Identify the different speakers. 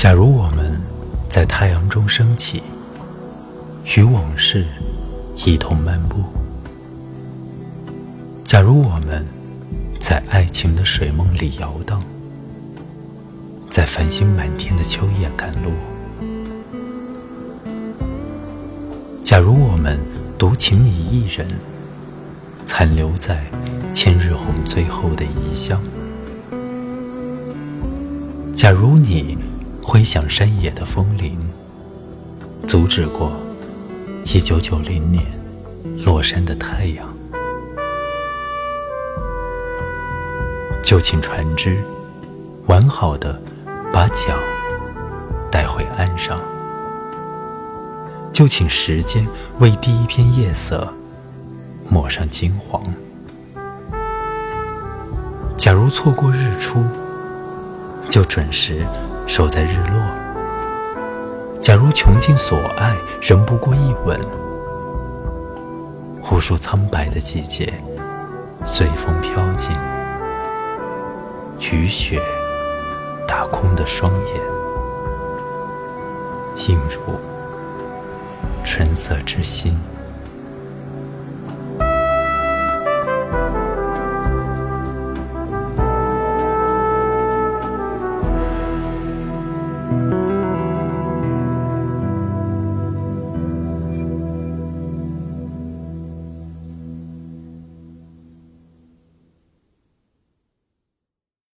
Speaker 1: 假如我们在太阳中升起，与往事一同漫步；假如我们在爱情的水梦里摇荡，在繁星满天的秋夜赶路；假如我们独请你一人，残留在千日红最后的遗香；假如你。挥响山野的风铃，阻止过一九九零年落山的太阳。就请船只完好的把桨带回岸上。就请时间为第一片夜色抹上金黄。假如错过日出，就准时。守在日落。假如穷尽所爱，仍不过一吻。无数苍白的季节，随风飘进。雨雪打空的双眼，映入春色之心。